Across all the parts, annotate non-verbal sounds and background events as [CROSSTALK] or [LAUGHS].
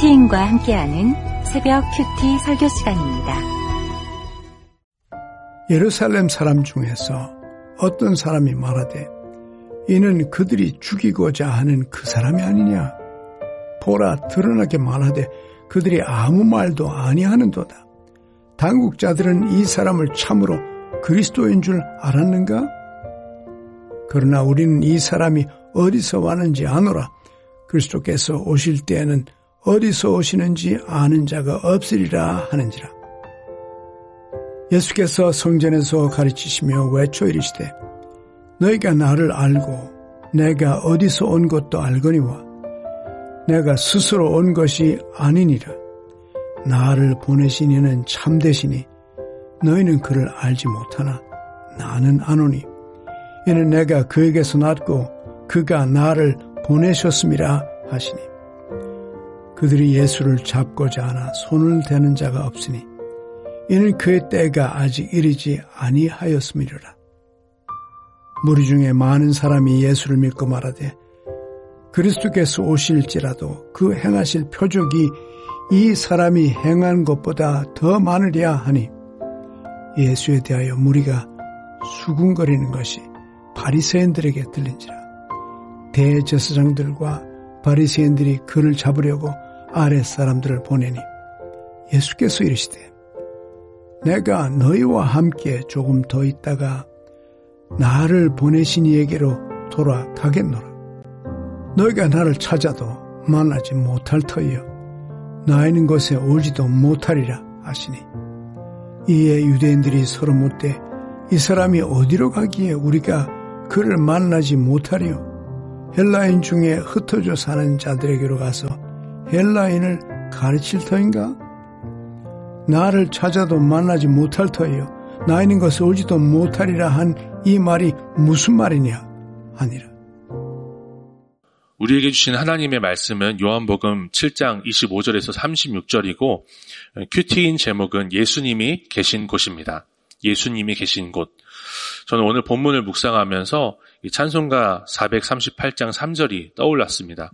큐티인과 함께하는 새벽 큐티 설교 시간입니다. 예루살렘 사람 중에서 어떤 사람이 말하되 이는 그들이 죽이고자 하는 그 사람이 아니냐 보라 드러나게 말하되 그들이 아무 말도 아니하는도다. 당국자들은 이 사람을 참으로 그리스도인 줄 알았는가? 그러나 우리는 이 사람이 어디서 왔는지 아노라. 그리스도께서 오실 때에는 어디서 오시는지 아는 자가 없으리라 하는지라. 예수께서 성전에서 가르치시며 외쳐 이르시되 너희가 나를 알고 내가 어디서 온 것도 알거니와 내가 스스로 온 것이 아니니라. 나를 보내신 이는 참되시니 너희는 그를 알지 못하나 나는 아노니 이는 내가 그에게서 났고 그가 나를 보내셨음이라 하시니 그들이 예수를 잡고자 하나 손을 대는 자가 없으니 이는 그의 때가 아직 이르지 아니하였음이로라. 무리 중에 많은 사람이 예수를 믿고 말하되 그리스도께서 오실지라도 그 행하실 표적이 이 사람이 행한 것보다 더 많으랴 하니 예수에 대하여 무리가 수군거리는 것이 바리새인들에게 들린지라 대제사장들과 바리새인들이 그를 잡으려고 아랫 사람들을 보내니 예수께서 이르시되 내가 너희와 함께 조금 더 있다가 나를 보내신 이에게로 돌아가겠노라. 너희가 나를 찾아도 만나지 못할 터이요. 나 있는 곳에 오지도 못하리라 하시니 이에 유대인들이 서로 묻되 이 사람이 어디로 가기에 우리가 그를 만나지 못하리요. 헬라인 중에 흩어져 사는 자들에게로 가서 헬라인을 가르칠 터인가? 나를 찾아도 만나지 못할 터이요. 나 있는 것을 오지도 못하리라 한 이 말이 무슨 말이냐? 아니라. 우리에게 주신 하나님의 말씀은 요한복음 7장 25절에서 36절이고 큐티인 제목은 예수님이 계신 곳입니다. 예수님이 계신 곳. 저는 오늘 본문을 묵상하면서 찬송가 438장 3절이 떠올랐습니다.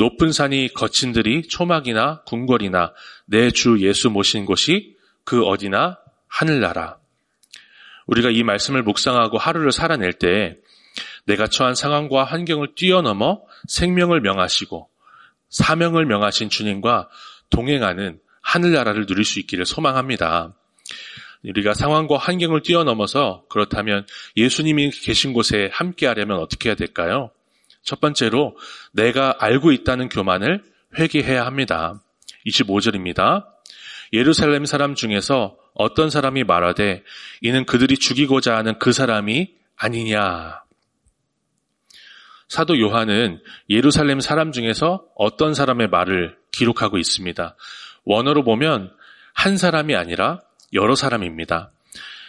높은 산이 거친들이 초막이나 궁궐이나 내 주 예수 모신 곳이 그 어디나 하늘나라. 우리가 이 말씀을 묵상하고 하루를 살아낼 때 내가 처한 상황과 환경을 뛰어넘어 생명을 명하시고 사명을 명하신 주님과 동행하는 하늘나라를 누릴 수 있기를 소망합니다. 우리가 상황과 환경을 뛰어넘어서 그렇다면 예수님이 계신 곳에 함께 하려면 어떻게 해야 될까요? 첫 번째로 내가 알고 있다는 교만을 회개해야 합니다. 25절입니다. 예루살렘 사람 중에서 어떤 사람이 말하되 이는 그들이 죽이고자 하는 그 사람이 아니냐. 사도 요한은 예루살렘 사람 중에서 어떤 사람의 말을 기록하고 있습니다. 원어로 보면 한 사람이 아니라 여러 사람입니다.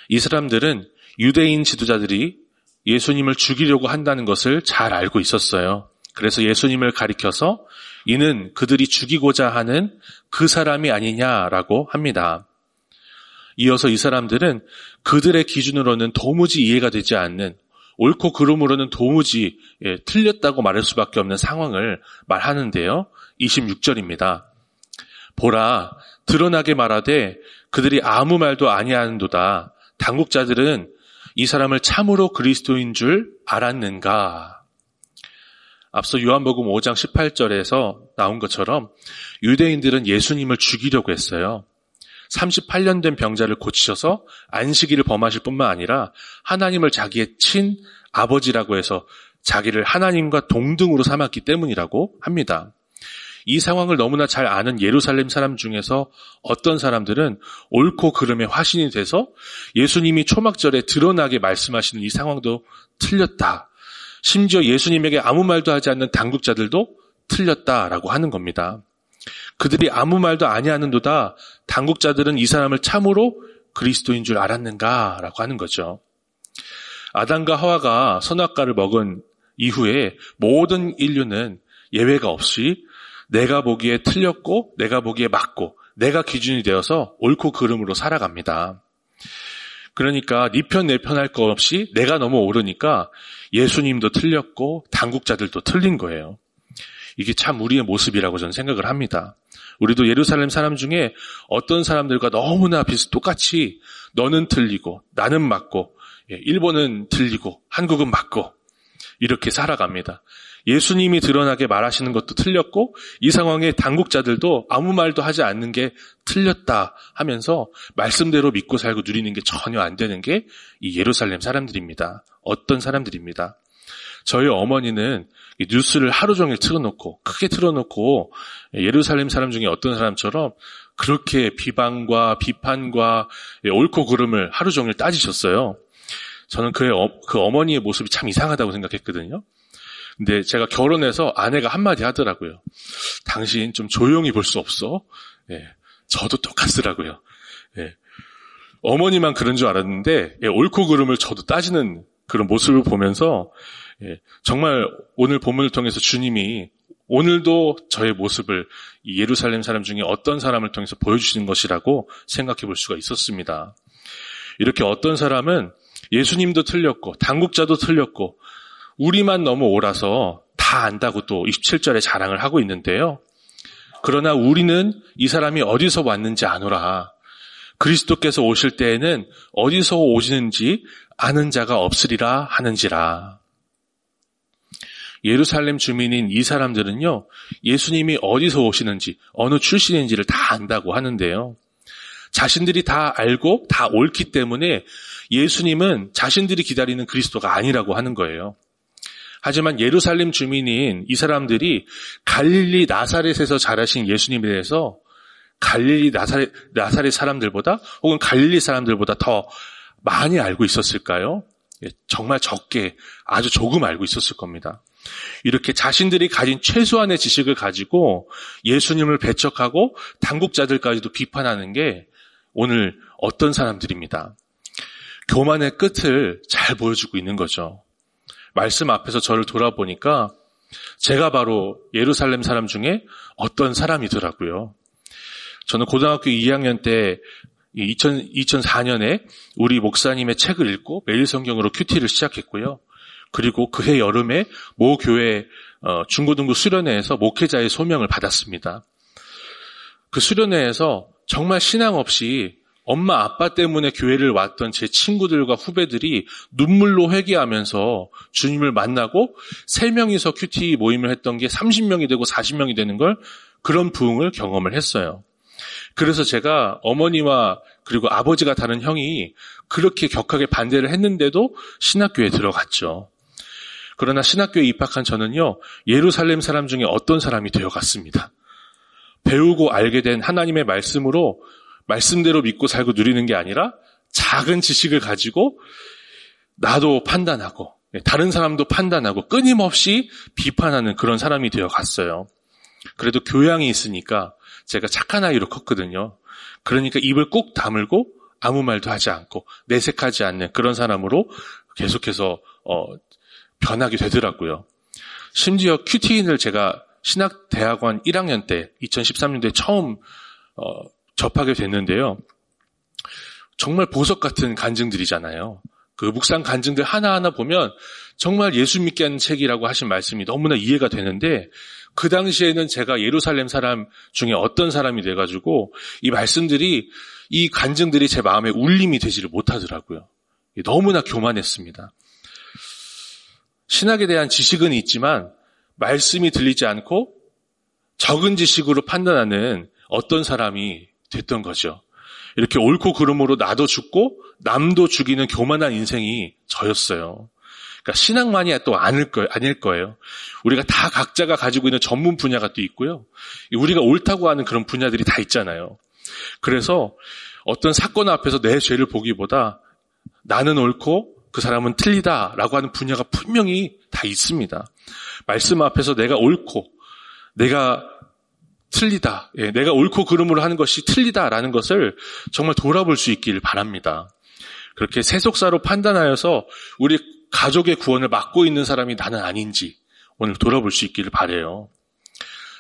이 사람들은 유대인 지도자들이 예수님을 죽이려고 한다는 것을 잘 알고 있었어요. 그래서 예수님을 가리켜서 이는 그들이 죽이고자 하는 그 사람이 아니냐라고 합니다. 이어서 이 사람들은 그들의 기준으로는 도무지 이해가 되지 않는 옳고 그름으로는 도무지 예, 틀렸다고 말할 수밖에 없는 상황을 말하는데요. 26절입니다. 보라 드러나게 말하되 그들이 아무 말도 아니하는도다. 당국자들은 이 사람을 참으로 그리스도인 줄 알았는가? 앞서 요한복음 5장 18절에서 나온 것처럼 유대인들은 예수님을 죽이려고 했어요. 38년 된 병자를 고치셔서 안식일을 범하실 뿐만 아니라 하나님을 자기의 친 아버지라고 해서 자기를 하나님과 동등으로 삼았기 때문이라고 합니다. 이 상황을 너무나 잘 아는 예루살렘 사람 중에서 어떤 사람들은 옳고 그름의 화신이 돼서 예수님이 초막절에 드러나게 말씀하시는 이 상황도 틀렸다. 심지어 예수님에게 아무 말도 하지 않는 당국자들도 틀렸다라고 하는 겁니다. 그들이 아무 말도 아니하는도다 당국자들은 이 사람을 참으로 그리스도인 줄 알았는가라고 하는 거죠. 아담과 하와가 선악과를 먹은 이후에 모든 인류는 예외가 없이 내가 보기에 틀렸고 내가 보기에 맞고 내가 기준이 되어서 옳고 그름으로 살아갑니다. 그러니까 네 편 내 편할거 없이 내가 너무 옳으니까 예수님도 틀렸고 당국자들도 틀린 거예요. 이게 참 우리의 모습이라고 저는 생각을 합니다. 우리도 예루살렘 사람 중에 어떤 사람들과 너무나 비슷 똑같이 너는 틀리고 나는 맞고 예, 일본은 틀리고 한국은 맞고 이렇게 살아갑니다. 예수님이 드러나게 말하시는 것도 틀렸고 이 상황에 당국자들도 아무 말도 하지 않는 게 틀렸다 하면서 말씀대로 믿고 살고 누리는 게 전혀 안 되는 게 이 예루살렘 사람들입니다. 어떤 사람들입니다. 저희 어머니는 뉴스를 하루 종일 틀어놓고 크게 틀어놓고 예루살렘 사람 중에 어떤 사람처럼 그렇게 비방과 비판과 옳고 그름을 하루 종일 따지셨어요. 저는 그의 어, 그 어머니의 모습이 참 이상하다고 생각했거든요. 근데 제가 결혼해서 아내가 한마디 하더라고요. 당신 좀 조용히 볼 수 없어? 예, 저도 똑같더라고요. 예, 어머니만 그런 줄 알았는데 예, 옳고 그름을 저도 따지는 그런 모습을 보면서 예, 정말 오늘 본문을 통해서 주님이 오늘도 저의 모습을 예루살렘 사람 중에 어떤 사람을 통해서 보여주시는 것이라고 생각해 볼 수가 있었습니다. 이렇게 어떤 사람은 예수님도 틀렸고 당국자도 틀렸고 우리만 너무 옳아서 다 안다고 또 27절에 자랑을 하고 있는데요. 그러나 우리는 이 사람이 어디서 왔는지 아노라. 그리스도께서 오실 때에는 어디서 오시는지 아는 자가 없으리라 하는지라. 예루살렘 주민인 이 사람들은요, 예수님이 어디서 오시는지, 어느 출신인지를 다 안다고 하는데요. 자신들이 다 알고 다 옳기 때문에 예수님은 자신들이 기다리는 그리스도가 아니라고 하는 거예요. 하지만 예루살렘 주민인 이 사람들이 갈릴리 나사렛에서 자라신 예수님에 대해서 갈릴리 나사렛, 나사렛 사람들보다 혹은 갈릴리 사람들보다 더 많이 알고 있었을까요? 예, 정말 적게 아주 조금 알고 있었을 겁니다. 이렇게 자신들이 가진 최소한의 지식을 가지고 예수님을 배척하고 당국자들까지도 비판하는 게 오늘 어떤 사람들입니다. 교만의 끝을 잘 보여주고 있는 거죠. 말씀 앞에서 저를 돌아보니까 제가 바로 예루살렘 사람 중에 어떤 사람이더라고요. 저는 고등학교 2학년 때 2000, 2004년에 우리 목사님의 책을 읽고 매일 성경으로 큐티를 시작했고요. 그리고 그해 여름에 모 교회 어, 중고등부 수련회에서 목회자의 소명을 받았습니다. 그 수련회에서 정말 신앙 없이 엄마 아빠 때문에 교회를 왔던 제 친구들과 후배들이 눈물로 회개하면서 주님을 만나고 세 명이서 큐티 모임을 했던 게 30명이 되고 40명이 되는 걸 그런 부흥을 경험을 했어요. 그래서 제가 어머니와 그리고 아버지가 다른 형이 그렇게 격하게 반대를 했는데도 신학교에 들어갔죠. 그러나 신학교에 입학한 저는요, 예루살렘 사람 중에 어떤 사람이 되어 갔습니다. 배우고 알게 된 하나님의 말씀으로 말씀대로 믿고 살고 누리는 게 아니라 작은 지식을 가지고 나도 판단하고 다른 사람도 판단하고 끊임없이 비판하는 그런 사람이 되어 갔어요. 그래도 교양이 있으니까 제가 착한 아이로 컸거든요. 그러니까 입을 꾹 다물고 아무 말도 하지 않고 내색하지 않는 그런 사람으로 계속해서 어, 변하게 되더라고요. 심지어 큐티인을 제가 신학대학원 1학년 때 2013년도에 처음 어, 접하게 됐는데요. 정말 보석 같은 간증들이잖아요. 그 묵상 간증들 하나하나 보면 정말 예수 믿게 하는 책이라고 하신 말씀이 너무나 이해가 되는데 그 당시에는 제가 예루살렘 사람 중에 어떤 사람이 돼가지고 이 말씀들이 이 간증들이 제 마음에 울림이 되지를 못하더라고요. 너무나 교만했습니다. 신학에 대한 지식은 있지만 말씀이 들리지 않고 적은 지식으로 판단하는 어떤 사람이 됐던 거죠. 이렇게 옳고 그름으로 나도 죽고 남도 죽이는 교만한 인생이 저였어요. 그러니까 신앙만이 또 아닐 거예요. 아닐 거예요. 우리가 다 각자가 가지고 있는 전문 분야가 또 있고요. 우리가 옳다고 하는 그런 분야들이 다 있잖아요. 그래서 어떤 사건 앞에서 내 죄를 보기보다 나는 옳고 그 사람은 틀리다라고 하는 분야가 분명히 다 있습니다. 말씀 앞에서 내가 옳고 내가 틀리다. 예, 내가 옳고 그름으로 하는 것이 틀리다라는 것을 정말 돌아볼 수 있기를 바랍니다. 그렇게 세속사로 판단하여서 우리 가족의 구원을 막고 있는 사람이 나는 아닌지 오늘 돌아볼 수 있기를 바래요.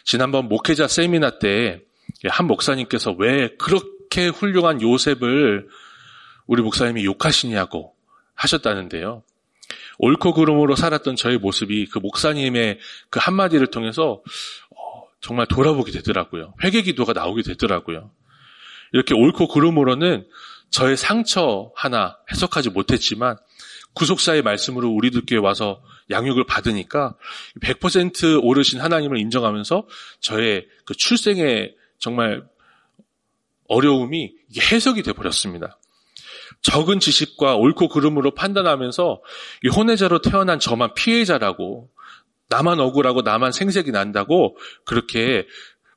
지난번 목회자 세미나 때 한 목사님께서 왜 그렇게 훌륭한 요셉을 우리 목사님이 욕하시냐고 하셨다는데요. 옳고 그름으로 살았던 저의 모습이 그 목사님의 그 한마디를 통해서 어, 정말 돌아보게 되더라고요. 회개 기도가 나오게 되더라고요. 이렇게 옳고 그름으로는 저의 상처 하나 해석하지 못했지만 구속사의 말씀으로 우리들께 와서 양육을 받으니까 100% 오르신 하나님을 인정하면서 저의 그 출생의 정말 어려움이 해석이 돼 버렸습니다. 적은 지식과 옳고 그름으로 판단하면서 이 혼외자로 태어난 저만 피해자라고 나만 억울하고 나만 생색이 난다고 그렇게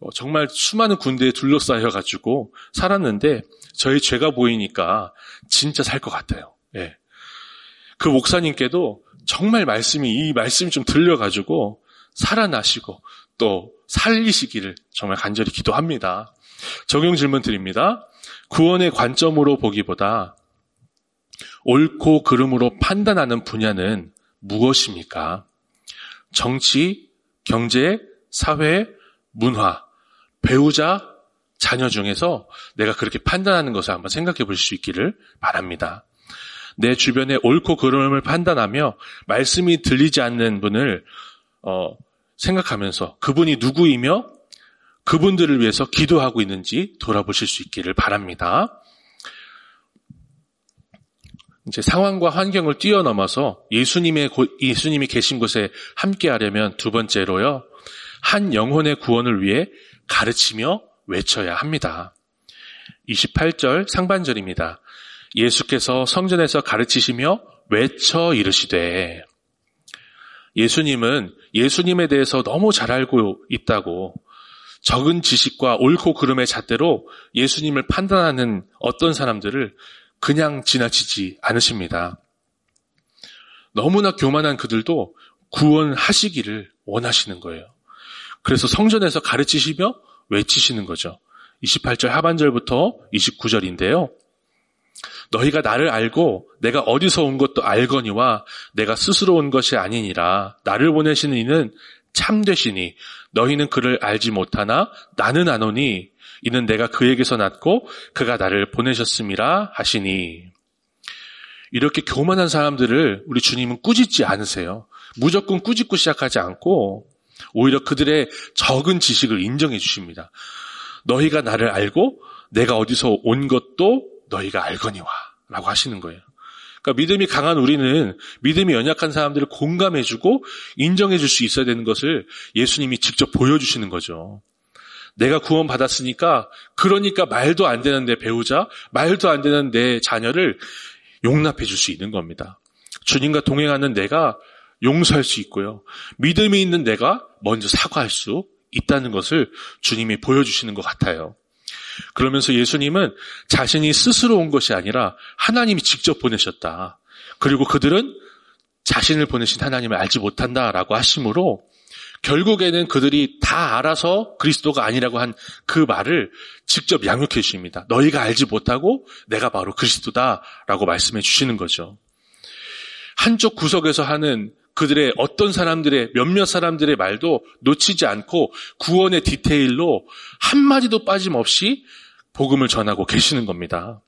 어, 정말 수많은 군대에 둘러싸여 가지고 살았는데 저희 죄가 보이니까 진짜 살 것 같아요. 예. 그 목사님께도 정말 말씀이 이 말씀이 좀 들려가지고 살아나시고 또 살리시기를 정말 간절히 기도합니다. 적용 질문 드립니다. 구원의 관점으로 보기보다 옳고 그름으로 판단하는 분야는 무엇입니까? 정치, 경제, 사회, 문화, 배우자, 자녀 중에서 내가 그렇게 판단하는 것을 한번 생각해 볼 수 있기를 바랍니다. 내 주변의 옳고 그름을 판단하며 말씀이 들리지 않는 분을 어, 생각하면서 그분이 누구이며 그분들을 위해서 기도하고 있는지 돌아보실 수 있기를 바랍니다. 이제 상황과 환경을 뛰어넘어서 예수님의 예수님이 계신 곳에 함께 하려면 두 번째로요. 한 영혼의 구원을 위해 가르치며 외쳐야 합니다. 28절 상반절입니다. 예수께서 성전에서 가르치시며 외쳐 이르시되 예수님은 예수님에 대해서 너무 잘 알고 있다고 적은 지식과 옳고 그름의 잣대로 예수님을 판단하는 어떤 사람들을 그냥 지나치지 않으십니다. 너무나 교만한 그들도 구원하시기를 원하시는 거예요. 그래서 성전에서 가르치시며 외치시는 거죠. 28절 하반절부터 29절인데요. 너희가 나를 알고 내가 어디서 온 것도 알거니와 내가 스스로 온 것이 아니니라. 나를 보내시는 이는 참되시니 너희는 그를 알지 못하나 나는 아노니 이는 내가 그에게서 났고 그가 나를 보내셨음이라 하시니. 이렇게 교만한 사람들을 우리 주님은 꾸짖지 않으세요. 무조건 꾸짖고 시작하지 않고 오히려 그들의 적은 지식을 인정해 주십니다. 너희가 나를 알고 내가 어디서 온 것도 너희가 알거니와 라고 하시는 거예요. 그러니까 믿음이 강한 우리는 믿음이 연약한 사람들을 공감해주고 인정해줄 수 있어야 되는 것을 예수님이 직접 보여주시는 거죠. 내가 구원받았으니까 그러니까 말도 안 되는 내 배우자, 말도 안 되는 내 자녀를 용납해 줄 수 있는 겁니다. 주님과 동행하는 내가 용서할 수 있고요. 믿음이 있는 내가 먼저 사과할 수 있다는 것을 주님이 보여주시는 것 같아요. 그러면서 예수님은 자신이 스스로 온 것이 아니라 하나님이 직접 보내셨다. 그리고 그들은 자신을 보내신 하나님을 알지 못한다라고 하심으로 결국에는 그들이 다 알아서 그리스도가 아니라고 한 그 말을 직접 양육해 주십니다. 너희가 알지 못하고 내가 바로 그리스도다라고 말씀해 주시는 거죠. 한쪽 구석에서 하는 그들의 어떤 사람들의 몇몇 사람들의 말도 놓치지 않고 구원의 디테일로 한마디도 빠짐없이 복음을 전하고 계시는 겁니다.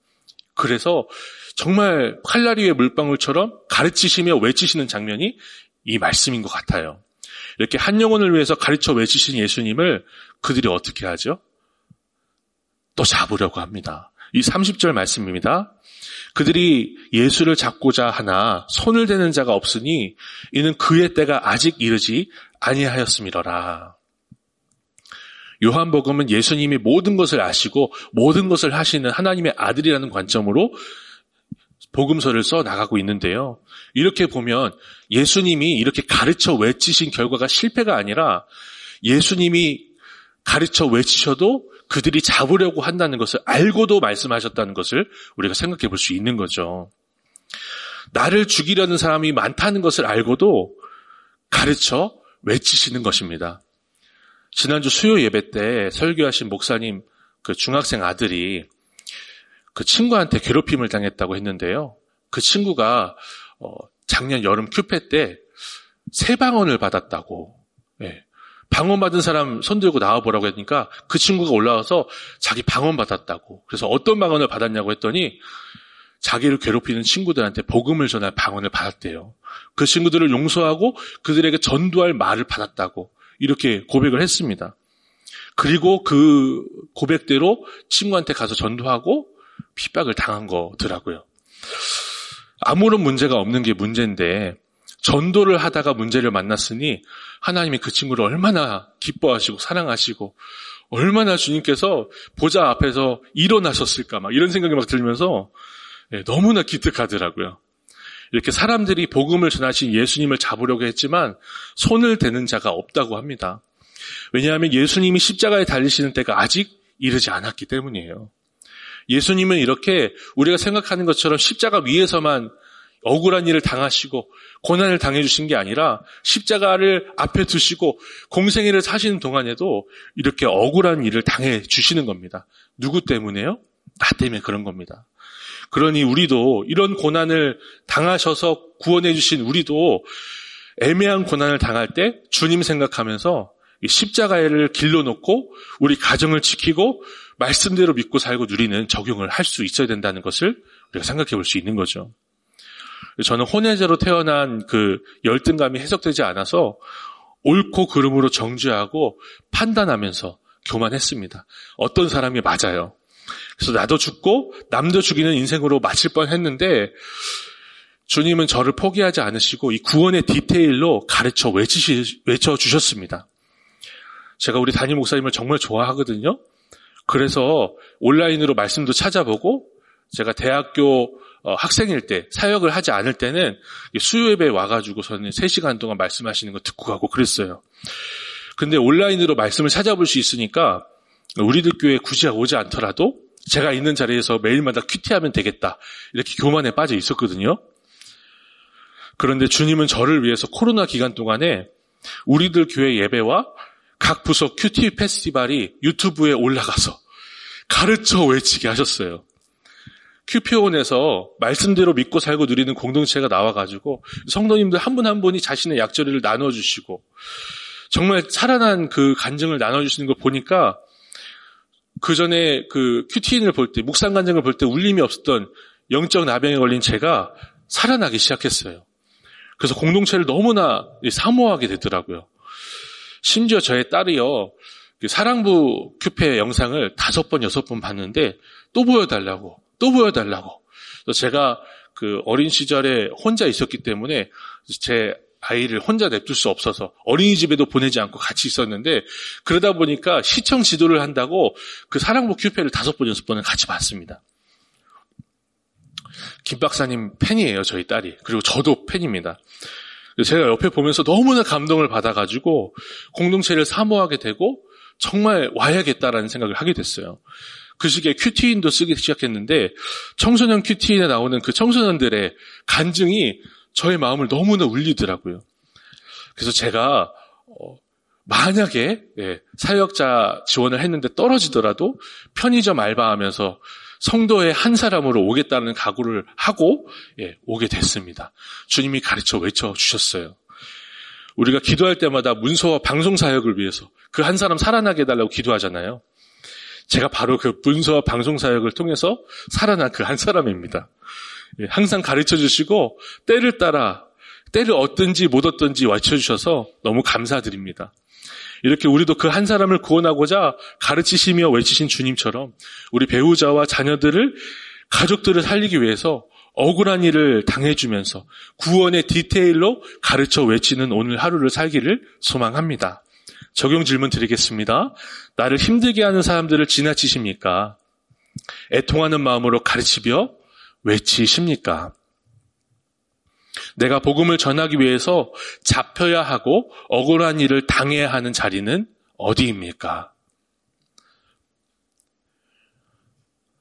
그래서 정말 칼날리의 물방울처럼 가르치시며 외치시는 장면이 이 말씀인 것 같아요. 이렇게 한 영혼을 위해서 가르쳐 외치신 예수님을 그들이 어떻게 하죠? 또 잡으려고 합니다. 이 30절 말씀입니다. 그들이 예수를 잡고자 하나 손을 대는 자가 없으니 이는 그의 때가 아직 이르지 아니하였음이러라. 요한복음은 예수님이 모든 것을 아시고 모든 것을 하시는 하나님의 아들이라는 관점으로 복음서를 써 나가고 있는데요. 이렇게 보면 예수님이 이렇게 가르쳐 외치신 결과가 실패가 아니라 예수님이 가르쳐 외치셔도 그들이 잡으려고 한다는 것을 알고도 말씀하셨다는 것을 우리가 생각해 볼 수 있는 거죠. 나를 죽이려는 사람이 많다는 것을 알고도 가르쳐 외치시는 것입니다. 지난주 수요 예배 때 설교하신 목사님 그 중학생 아들이 그 친구한테 괴롭힘을 당했다고 했는데요. 그 친구가 어, 작년 여름 큐페 때 세 방언을 받았다고. 예. 방언 받은 사람 손 들고 나와 보라고 했으니까 그 친구가 올라와서 자기 방언 받았다고. 그래서 어떤 방언을 받았냐고 했더니 자기를 괴롭히는 친구들한테 복음을 전할 방언을 받았대요. 그 친구들을 용서하고 그들에게 전도할 말을 받았다고 이렇게 고백을 했습니다. 그리고 그 고백대로 친구한테 가서 전도하고 핍박을 당한 거더라고요. 아무런 문제가 없는 게 문제인데 전도를 하다가 문제를 만났으니 하나님이 그 친구를 얼마나 기뻐하시고 사랑하시고 얼마나 주님께서 보좌 앞에서 일어나셨을까 막 이런 생각이 막 들면서 네, 너무나 기특하더라고요. 이렇게 사람들이 복음을 전하신 예수님을 잡으려고 했지만 손을 대는 자가 없다고 합니다. 왜냐하면 예수님이 십자가에 달리시는 때가 아직 이르지 않았기 때문이에요. 예수님은 이렇게 우리가 생각하는 것처럼 십자가 위에서만 억울한 일을 당하시고 고난을 당해 주신 게 아니라 십자가를 앞에 두시고 공생애를 사시는 동안에도 이렇게 억울한 일을 당해 주시는 겁니다. 누구 때문에요? 나 때문에 그런 겁니다. 그러니 우리도 이런 고난을 당하셔서 구원해 주신 우리도 애매한 고난을 당할 때 주님 생각하면서 십자가를 길러놓고 우리 가정을 지키고 말씀대로 믿고 살고 누리는 적용을 할 수 있어야 된다는 것을 우리가 생각해 볼 수 있는 거죠. 저는 혼외제로 태어난 그 열등감이 해석되지 않아서 옳고 그름으로 정죄하고 판단하면서 교만했습니다. 어떤 사람이 맞아요. 그래서 나도 죽고 남도 죽이는 인생으로 마칠 뻔 했는데 주님은 저를 포기하지 않으시고 이 구원의 디테일로 가르쳐 외치시, 외쳐 주셨습니다. 제가 우리 담임 목사님을 정말 좋아하거든요. 그래서 온라인으로 말씀도 찾아보고 제가 대학교 어, 학생일 때 사역을 하지 않을 때는 수요 예배 와가지고서는 3시간 동안 말씀하시는 거 듣고 가고 그랬어요. 근데 온라인으로 말씀을 찾아볼 수 있으니까 우리들 교회 굳이 오지 않더라도 제가 있는 자리에서 매일마다 큐티하면 되겠다. 이렇게 교만에 빠져 있었거든요. 그런데 주님은 저를 위해서 코로나 기간 동안에 우리들 교회 예배와 각 부서 큐티 페스티벌이 유튜브에 올라가서 가르쳐 외치게 하셨어요. 큐피온에서 말씀대로 믿고 살고 누리는 공동체가 나와가지고 성도님들 한 분한 분이 자신의 약절을 나눠주시고 정말 살아난 그 간증을 나눠주시는 걸 보니까 그 전에 그 큐티인을 볼 때, 묵상 간증을 볼 때 울림이 없었던 영적 나병에 걸린 제가 살아나기 시작했어요. 그래서 공동체를 너무나 사모하게 되더라고요. 심지어 저의 딸이요, 그 사랑부 큐페 영상을 다섯 번, 여섯 번 봤는데 또 보여달라고, 또 보여달라고. 제가 그 어린 시절에 혼자 있었기 때문에 제 아이를 혼자 냅둘 수 없어서 어린이집에도 보내지 않고 같이 있었는데 그러다 보니까 시청 지도를 한다고 그 사랑부 큐페를 다섯 번, 여섯 번을 같이 봤습니다. 김 박사님 팬이에요, 저희 딸이. 그리고 저도 팬입니다. 제가 옆에 보면서 너무나 감동을 받아가지고 공동체를 사모하게 되고 정말 와야겠다라는 생각을 하게 됐어요. 그 시기에 큐티인도 쓰기 시작했는데 청소년 큐티인에 나오는 그 청소년들의 간증이 저의 마음을 너무나 울리더라고요. 그래서 제가 어, 만약에 예, 사역자 지원을 했는데 떨어지더라도 편의점 알바하면서 성도의 한 사람으로 오겠다는 각오를 하고 예, 오게 됐습니다. 주님이 가르쳐 외쳐 주셨어요. 우리가 기도할 때마다 문서와 방송 사역을 위해서 그 한 사람 살아나게 해달라고 기도하잖아요. 제가 바로 그 문서와 방송 사역을 통해서 살아난 그 한 사람입니다. 예, 항상 가르쳐 주시고 때를 따라 때를 얻든지 못 얻든지 맞춰주셔서 너무 감사드립니다. 이렇게 우리도 그 한 사람을 구원하고자 가르치시며 외치신 주님처럼 우리 배우자와 자녀들을 가족들을 살리기 위해서 억울한 일을 당해주면서 구원의 디테일로 가르쳐 외치는 오늘 하루를 살기를 소망합니다. 적용 질문 드리겠습니다. 나를 힘들게 하는 사람들을 지나치십니까? 애통하는 마음으로 가르치며 외치십니까? 내가 복음을 전하기 위해서 잡혀야 하고 억울한 일을 당해야 하는 자리는 어디입니까?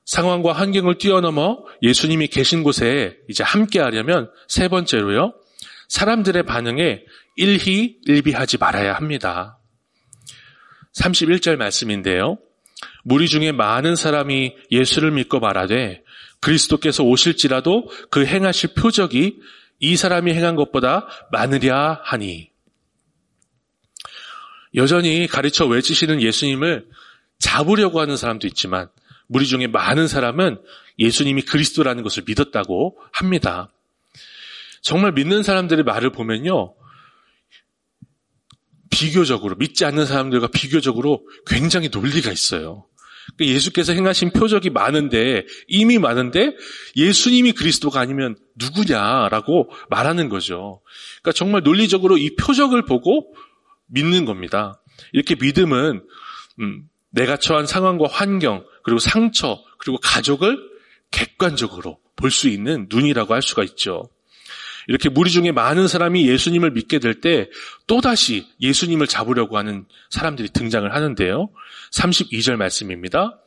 상황과 환경을 뛰어넘어 예수님이 계신 곳에 이제 함께 하려면 세 번째로요. 사람들의 반응에 일희 일비하지 말아야 합니다. 31절 말씀인데요. 무리 중에 많은 사람이 예수를 믿고 말하되 그리스도께서 오실지라도 그 행하실 표적이 이 사람이 행한 것보다 많으랴 하니. 여전히 가르쳐 외치시는 예수님을 잡으려고 하는 사람도 있지만 무리 중에 많은 사람은 예수님이 그리스도라는 것을 믿었다고 합니다. 정말 믿는 사람들의 말을 보면요. 비교적으로, 믿지 않는 사람들과 비교적으로 굉장히 논리가 있어요. 그러니까 예수께서 행하신 표적이 많은데, 이미 많은데, 예수님이 그리스도가 아니면 누구냐라고 말하는 거죠. 그러니까 정말 논리적으로 이 표적을 보고 믿는 겁니다. 이렇게 믿음은, 음, 내가 처한 상황과 환경, 그리고 상처, 그리고 가족을 객관적으로 볼 수 있는 눈이라고 할 수가 있죠. 이렇게 무리 중에 많은 사람이 예수님을 믿게 될 때 또다시 예수님을 잡으려고 하는 사람들이 등장을 하는데요. 32절 말씀입니다.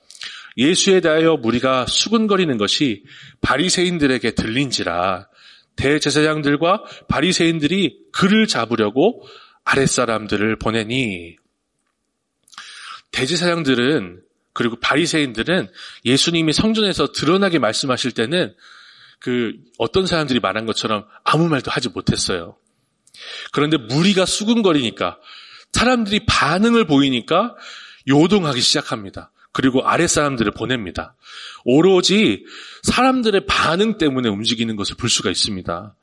예수에 대하여 무리가 수군거리는 것이 바리새인들에게 들린지라 대제사장들과 바리새인들이 그를 잡으려고 아랫사람들을 보내니 대제사장들은 그리고 바리새인들은 예수님이 성전에서 드러나게 말씀하실 때는 그 어떤 사람들이 말한 것처럼 아무 말도 하지 못했어요. 그런데 무리가 수근거리니까 사람들이 반응을 보이니까 요동하기 시작합니다. 그리고 아랫사람들을 보냅니다. 오로지 사람들의 반응 때문에 움직이는 것을 볼 수가 있습니다.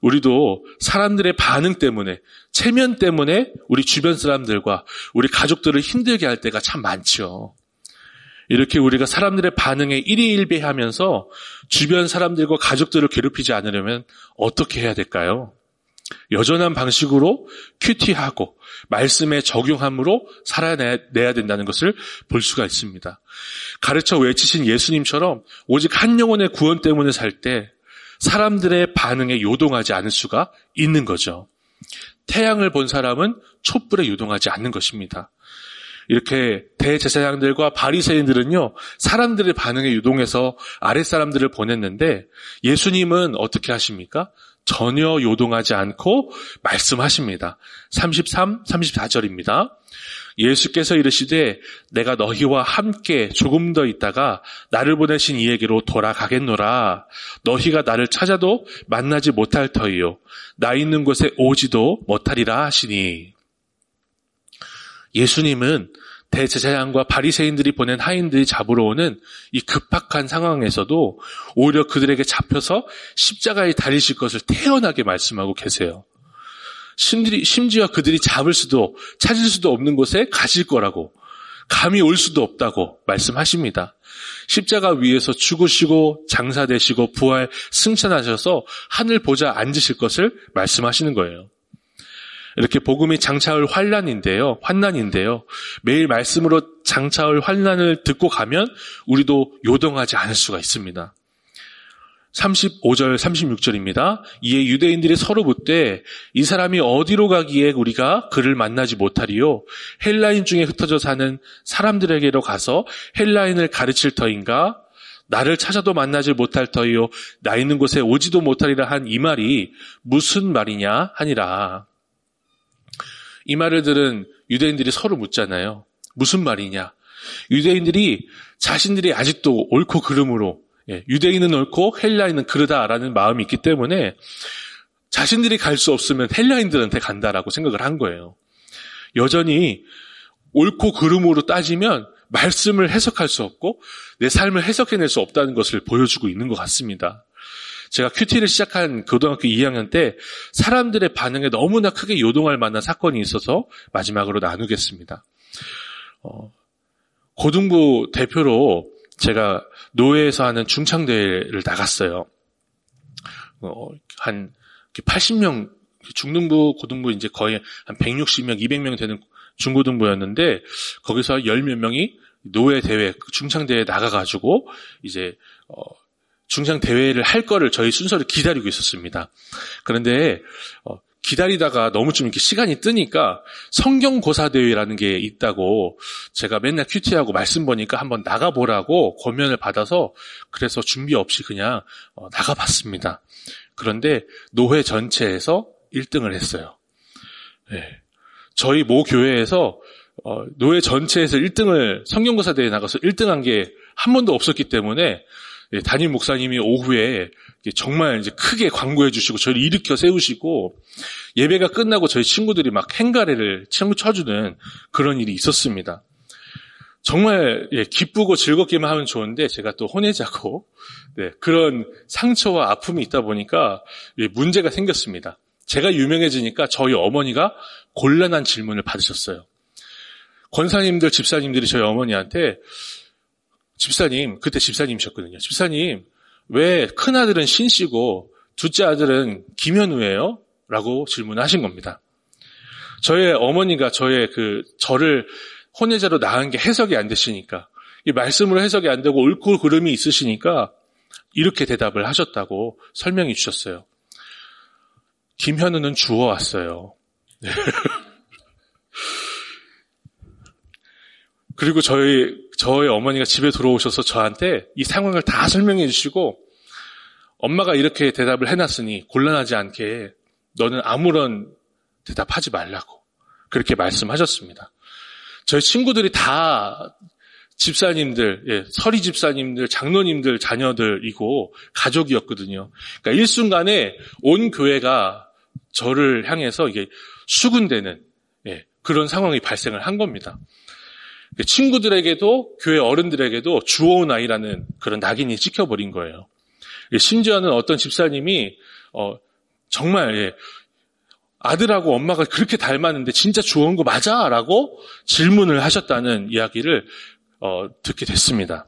우리도 사람들의 반응 때문에, 체면 때문에 우리 주변 사람들과 우리 가족들을 힘들게 할 때가 참 많죠. 이렇게 우리가 사람들의 반응에 일희일비하면서 주변 사람들과 가족들을 괴롭히지 않으려면 어떻게 해야 될까요? 여전한 방식으로 큐티하고 말씀에 적용함으로 살아내야 된다는 것을 볼 수가 있습니다. 가르쳐 외치신 예수님처럼 오직 한 영혼의 구원 때문에 살 때 사람들의 반응에 요동하지 않을 수가 있는 거죠. 태양을 본 사람은 촛불에 요동하지 않는 것입니다. 이렇게 대제사장들과 바리새인들은요 사람들의 반응에 유동해서 아랫 사람들을 보냈는데 예수님은 어떻게 하십니까? 전혀 요동하지 않고 말씀하십니다. 33, 34절입니다. 예수께서 이르시되 내가 너희와 함께 조금 더 있다가 나를 보내신 이에게로 돌아가겠노라. 너희가 나를 찾아도 만나지 못할 터이요. 나 있는 곳에 오지도 못하리라 하시니. 예수님은 대제사장과 바리새인들이 보낸 하인들이 잡으러 오는 이 급박한 상황에서도 오히려 그들에게 잡혀서 십자가에 달리실 것을 태연하게 말씀하고 계세요. 심지어 그들이 잡을 수도 찾을 수도 없는 곳에 가실 거라고 감이 올 수도 없다고 말씀하십니다. 십자가 위에서 죽으시고 장사되시고 부활 승천하셔서 하늘 보자 앉으실 것을 말씀하시는 거예요. 이렇게 복음이 장차올 환란인데요. 환난인데요. 매일 말씀으로 장차올 환난을 듣고 가면 우리도 요동하지 않을 수가 있습니다. 35절, 36절입니다. 이에 유대인들이 서로 묻되 이 사람이 어디로 가기에 우리가 그를 만나지 못하리요? 헬라인 중에 흩어져 사는 사람들에게로 가서 헬라인을 가르칠 터인가? 나를 찾아도 만나지 못할 터이요. 나 있는 곳에 오지도 못하리라 한 이 말이 무슨 말이냐 하니라. 이 말을 들은 유대인들이 서로 묻잖아요. 무슨 말이냐? 유대인들이 자신들이 아직도 옳고 그름으로 예, 유대인은 옳고 헬라인은 그르다라는 마음이 있기 때문에 자신들이 갈 수 없으면 헬라인들한테 간다라고 생각을 한 거예요. 여전히 옳고 그름으로 따지면 말씀을 해석할 수 없고 내 삶을 해석해낼 수 없다는 것을 보여주고 있는 것 같습니다. 제가 큐티를 시작한 고등학교 2학년 때 사람들의 반응에 너무나 크게 요동할 만한 사건이 있어서 마지막으로 나누겠습니다. 어, 고등부 대표로 제가 노회에서 하는 중창대회를 나갔어요. 어, 한 80명 중등부, 고등부 이제 거의 한 160명, 200명 되는 중고등부였는데 거기서 열 몇 명이 노회 대회, 중창대회에 나가가지고 이제 어, 중상 대회를 할 거를 저희 순서를 기다리고 있었습니다. 그런데 어, 기다리다가 너무 좀 이렇게 시간이 뜨니까 성경 고사 대회라는 게 있다고 제가 맨날 큐티하고 말씀 보니까 한번 나가보라고 권면을 받아서 그래서 준비 없이 그냥 어, 나가봤습니다. 그런데 노회 전체에서 1등을 했어요. 네. 저희 모 교회에서 어, 노회 전체에서 1등을 성경고사 대회에 나가서 1등한 게 한 번도 없었기 때문에 예, 담임 목사님이 오후에 정말 이제 크게 광고해 주시고 저를 일으켜 세우시고 예배가 끝나고 저희 친구들이 막 행가래를 친구 쳐주는 그런 일이 있었습니다. 정말 예, 기쁘고 즐겁기만 하면 좋은데 제가 또 혼외자고 네, 그런 상처와 아픔이 있다 보니까 예, 문제가 생겼습니다. 제가 유명해지니까 저희 어머니가 곤란한 질문을 받으셨어요. 권사님들, 집사님들이 저희 어머니한테 집사님, 그때 집사님이셨거든요. 집사님, 왜 큰아들은 신씨고 둘째 아들은 김현우예요? 라고 질문하신 겁니다. 저의 어머니가 저의 그, 저를 혼외자로 낳은 게 해석이 안 되시니까, 이 말씀으로 해석이 안 되고 옳고 그름이 있으시니까 이렇게 대답을 하셨다고 설명해 주셨어요. 김현우는 주워왔어요. 네. [LAUGHS] 그리고 저희, 저희 어머니가 집에 들어오셔서 저한테 이 상황을 다 설명해 주시고, 엄마가 이렇게 대답을 해놨으니 곤란하지 않게 너는 아무런 대답하지 말라고 그렇게 말씀하셨습니다. 저희 친구들이 다 집사님들, 예, 서리 집사님들, 장로님들 자녀들이고 가족이었거든요. 그러니까 일순간에 온 교회가 저를 향해서 이게 수군되는 예, 그런 상황이 발생을 한 겁니다. 친구들에게도 교회 어른들에게도 주워온 아이라는 그런 낙인이 찍혀버린 거예요. 예, 심지어는 어떤 집사님이 어, 정말 예, 아들하고 엄마가 그렇게 닮았는데 진짜 주워온 거 맞아? 라고 질문을 하셨다는 이야기를 어, 듣게 됐습니다.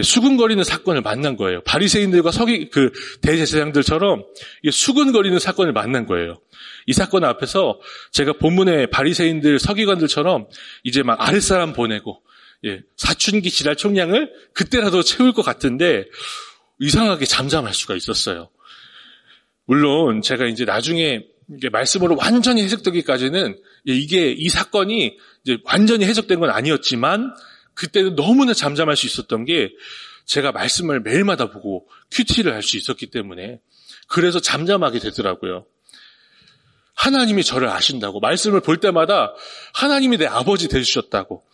수근거리는 사건을 만난 거예요. 바리새인들과 서기 그 대제사장들처럼 수근거리는 사건을 만난 거예요. 이 사건 앞에서 제가 본문의 바리새인들 서기관들처럼 이제 막 아랫사람 보내고 예, 사춘기 지랄 총량을 그때라도 채울 것 같은데 이상하게 잠잠할 수가 있었어요. 물론 제가 이제 나중에 이게 말씀으로 완전히 해석되기까지는 이게 이 사건이 이제 완전히 해석된 건 아니었지만 그때는 너무나 잠잠할 수 있었던 게 제가 말씀을 매일마다 보고 큐티를 할 수 있었기 때문에 그래서 잠잠하게 되더라고요. 하나님이 저를 아신다고 말씀을 볼 때마다 하나님이 내 아버지 되주셨다고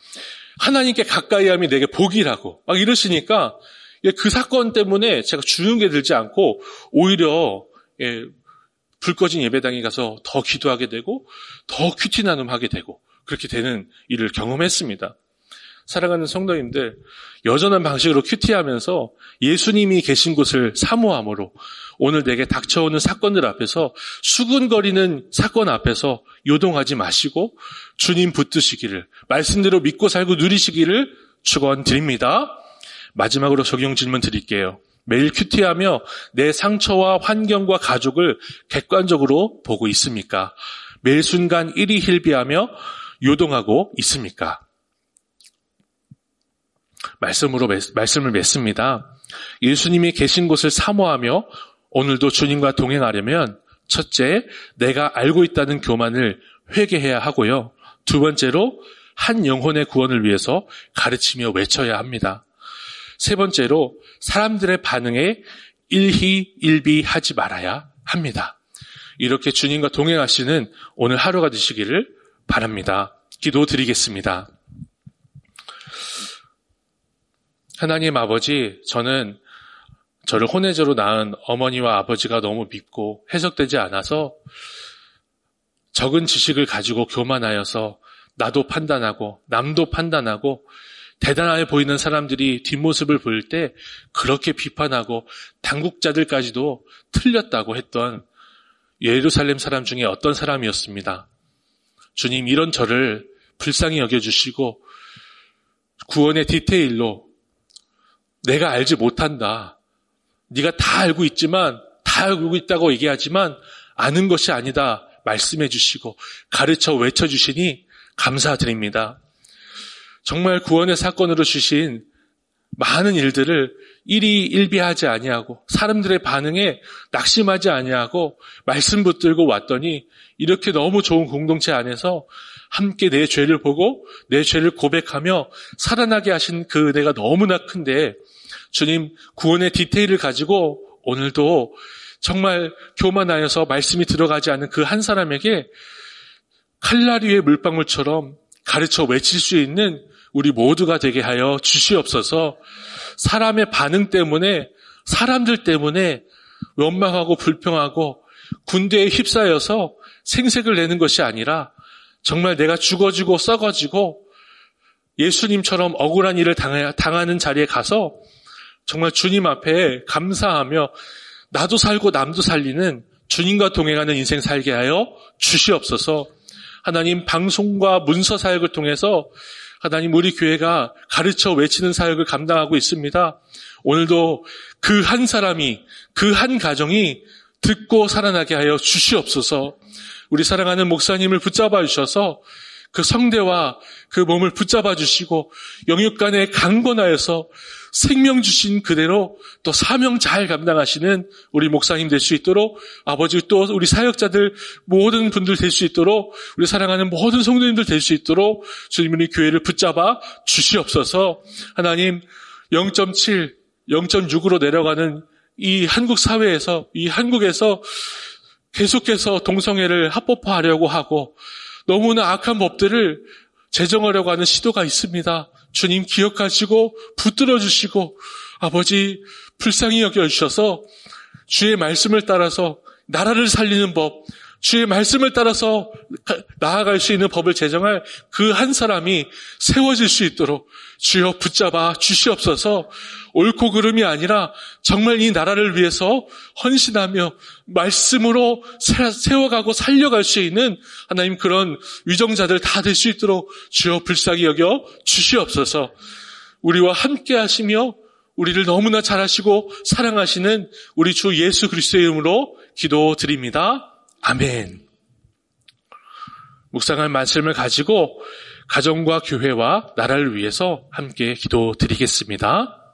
하나님께 가까이 함이 내게 복이라고 막 이러시니까 그 사건 때문에 제가 주는 게 들지 않고 오히려 예, 불 꺼진 예배당에 가서 더 기도하게 되고 더 큐티 나눔하게 되고 그렇게 되는 일을 경험했습니다. 사랑하는 성도님들, 여전한 방식으로 큐티하면서 예수님이 계신 곳을 사모함으로 오늘 내게 닥쳐오는 사건들 앞에서 수군거리는 사건 앞에서 요동하지 마시고 주님 붙드시기를 말씀대로 믿고 살고 누리시기를 축원드립니다. 마지막으로 적용 질문 드릴게요. 매일 큐티하며 내 상처와 환경과 가족을 객관적으로 보고 있습니까? 매 순간 일이 hil비하며 요동하고 있습니까? 말씀으로 말씀을 맺습니다. 예수님이 계신 곳을 사모하며 오늘도 주님과 동행하려면 첫째, 내가 알고 있다는 교만을 회개해야 하고요. 두 번째로 한 영혼의 구원을 위해서 가르치며 외쳐야 합니다. 세 번째로 사람들의 반응에 일희일비하지 말아야 합니다. 이렇게 주님과 동행하시는 오늘 하루가 되시기를 바랍니다. 기도 드리겠습니다. 하나님 아버지, 저는 저를 혼외자로 낳은 어머니와 아버지가 너무 믿고 해석되지 않아서 적은 지식을 가지고 교만하여서 나도 판단하고 남도 판단하고 대단해 보이는 사람들이 뒷모습을 볼때 그렇게 비판하고 당국자들까지도 틀렸다고 했던 예루살렘 사람 중에 어떤 사람이었습니다. 주님 이런 저를 불쌍히 여겨주시고 구원의 디테일로 내가 알지 못한다. 네가 다 알고 있지만 다 알고 있다고 얘기하지만 아는 것이 아니다 말씀해 주시고 가르쳐 외쳐 주시니 감사드립니다. 정말 구원의 사건으로 주신 많은 일들을 일이 일비하지 아니하고 사람들의 반응에 낙심하지 아니하고 말씀 붙들고 왔더니 이렇게 너무 좋은 공동체 안에서 함께 내 죄를 보고 내 죄를 고백하며 살아나게 하신 그 은혜가 너무나 큰데 주님 구원의 디테일을 가지고 오늘도 정말 교만하여서 말씀이 들어가지 않은 그한 사람에게 칼라리의 물방울처럼 가르쳐 외칠 수 있는 우리 모두가 되게 하여 주시옵소서. 사람의 반응 때문에 사람들 때문에 원망하고 불평하고 군대에 휩싸여서 생색을 내는 것이 아니라 정말 내가 죽어지고 썩어지고 예수님처럼 억울한 일을 당하는 자리에 가서 정말 주님 앞에 감사하며 나도 살고 남도 살리는 주님과 동행하는 인생 살게 하여 주시옵소서. 하나님 방송과 문서 사역을 통해서 하나님 우리 교회가 가르쳐 외치는 사역을 감당하고 있습니다. 오늘도 그 한 사람이 그 한 가정이 듣고 살아나게 하여 주시옵소서. 우리 사랑하는 목사님을 붙잡아 주셔서 그 성대와 그 몸을 붙잡아 주시고 영육 간에 강건하여서 생명 주신 그대로 또 사명 잘 감당하시는 우리 목사님 될 수 있도록 아버지 또 우리 사역자들 모든 분들 될 수 있도록 우리 사랑하는 모든 성도님들 될 수 있도록 주님 이 교회를 붙잡아 주시옵소서. 하나님 0.7, 0.6으로 내려가는 이 한국 사회에서 이 한국에서 계속해서 동성애를 합법화하려고 하고 너무나 악한 법들을 제정하려고 하는 시도가 있습니다. 주님 기억하시고 붙들어 주시고 아버지 불쌍히 여겨 주셔서 주의 말씀을 따라서 나라를 살리는 법, 주의 말씀을 따라서 나아갈 수 있는 법을 제정할 그 한 사람이 세워질 수 있도록 주여 붙잡아 주시옵소서 옳고 그름이 아니라 정말 이 나라를 위해서 헌신하며 말씀으로 세워가고 살려갈 수 있는 하나님 그런 위정자들 다 될 수 있도록 주여 불쌍히 여겨 주시옵소서 우리와 함께 하시며 우리를 너무나 잘하시고 사랑하시는 우리 주 예수 그리스도의 이름으로 기도드립니다. 아멘. 묵상할 말씀을 가지고 가정과 교회와 나라를 위해서 함께 기도드리겠습니다.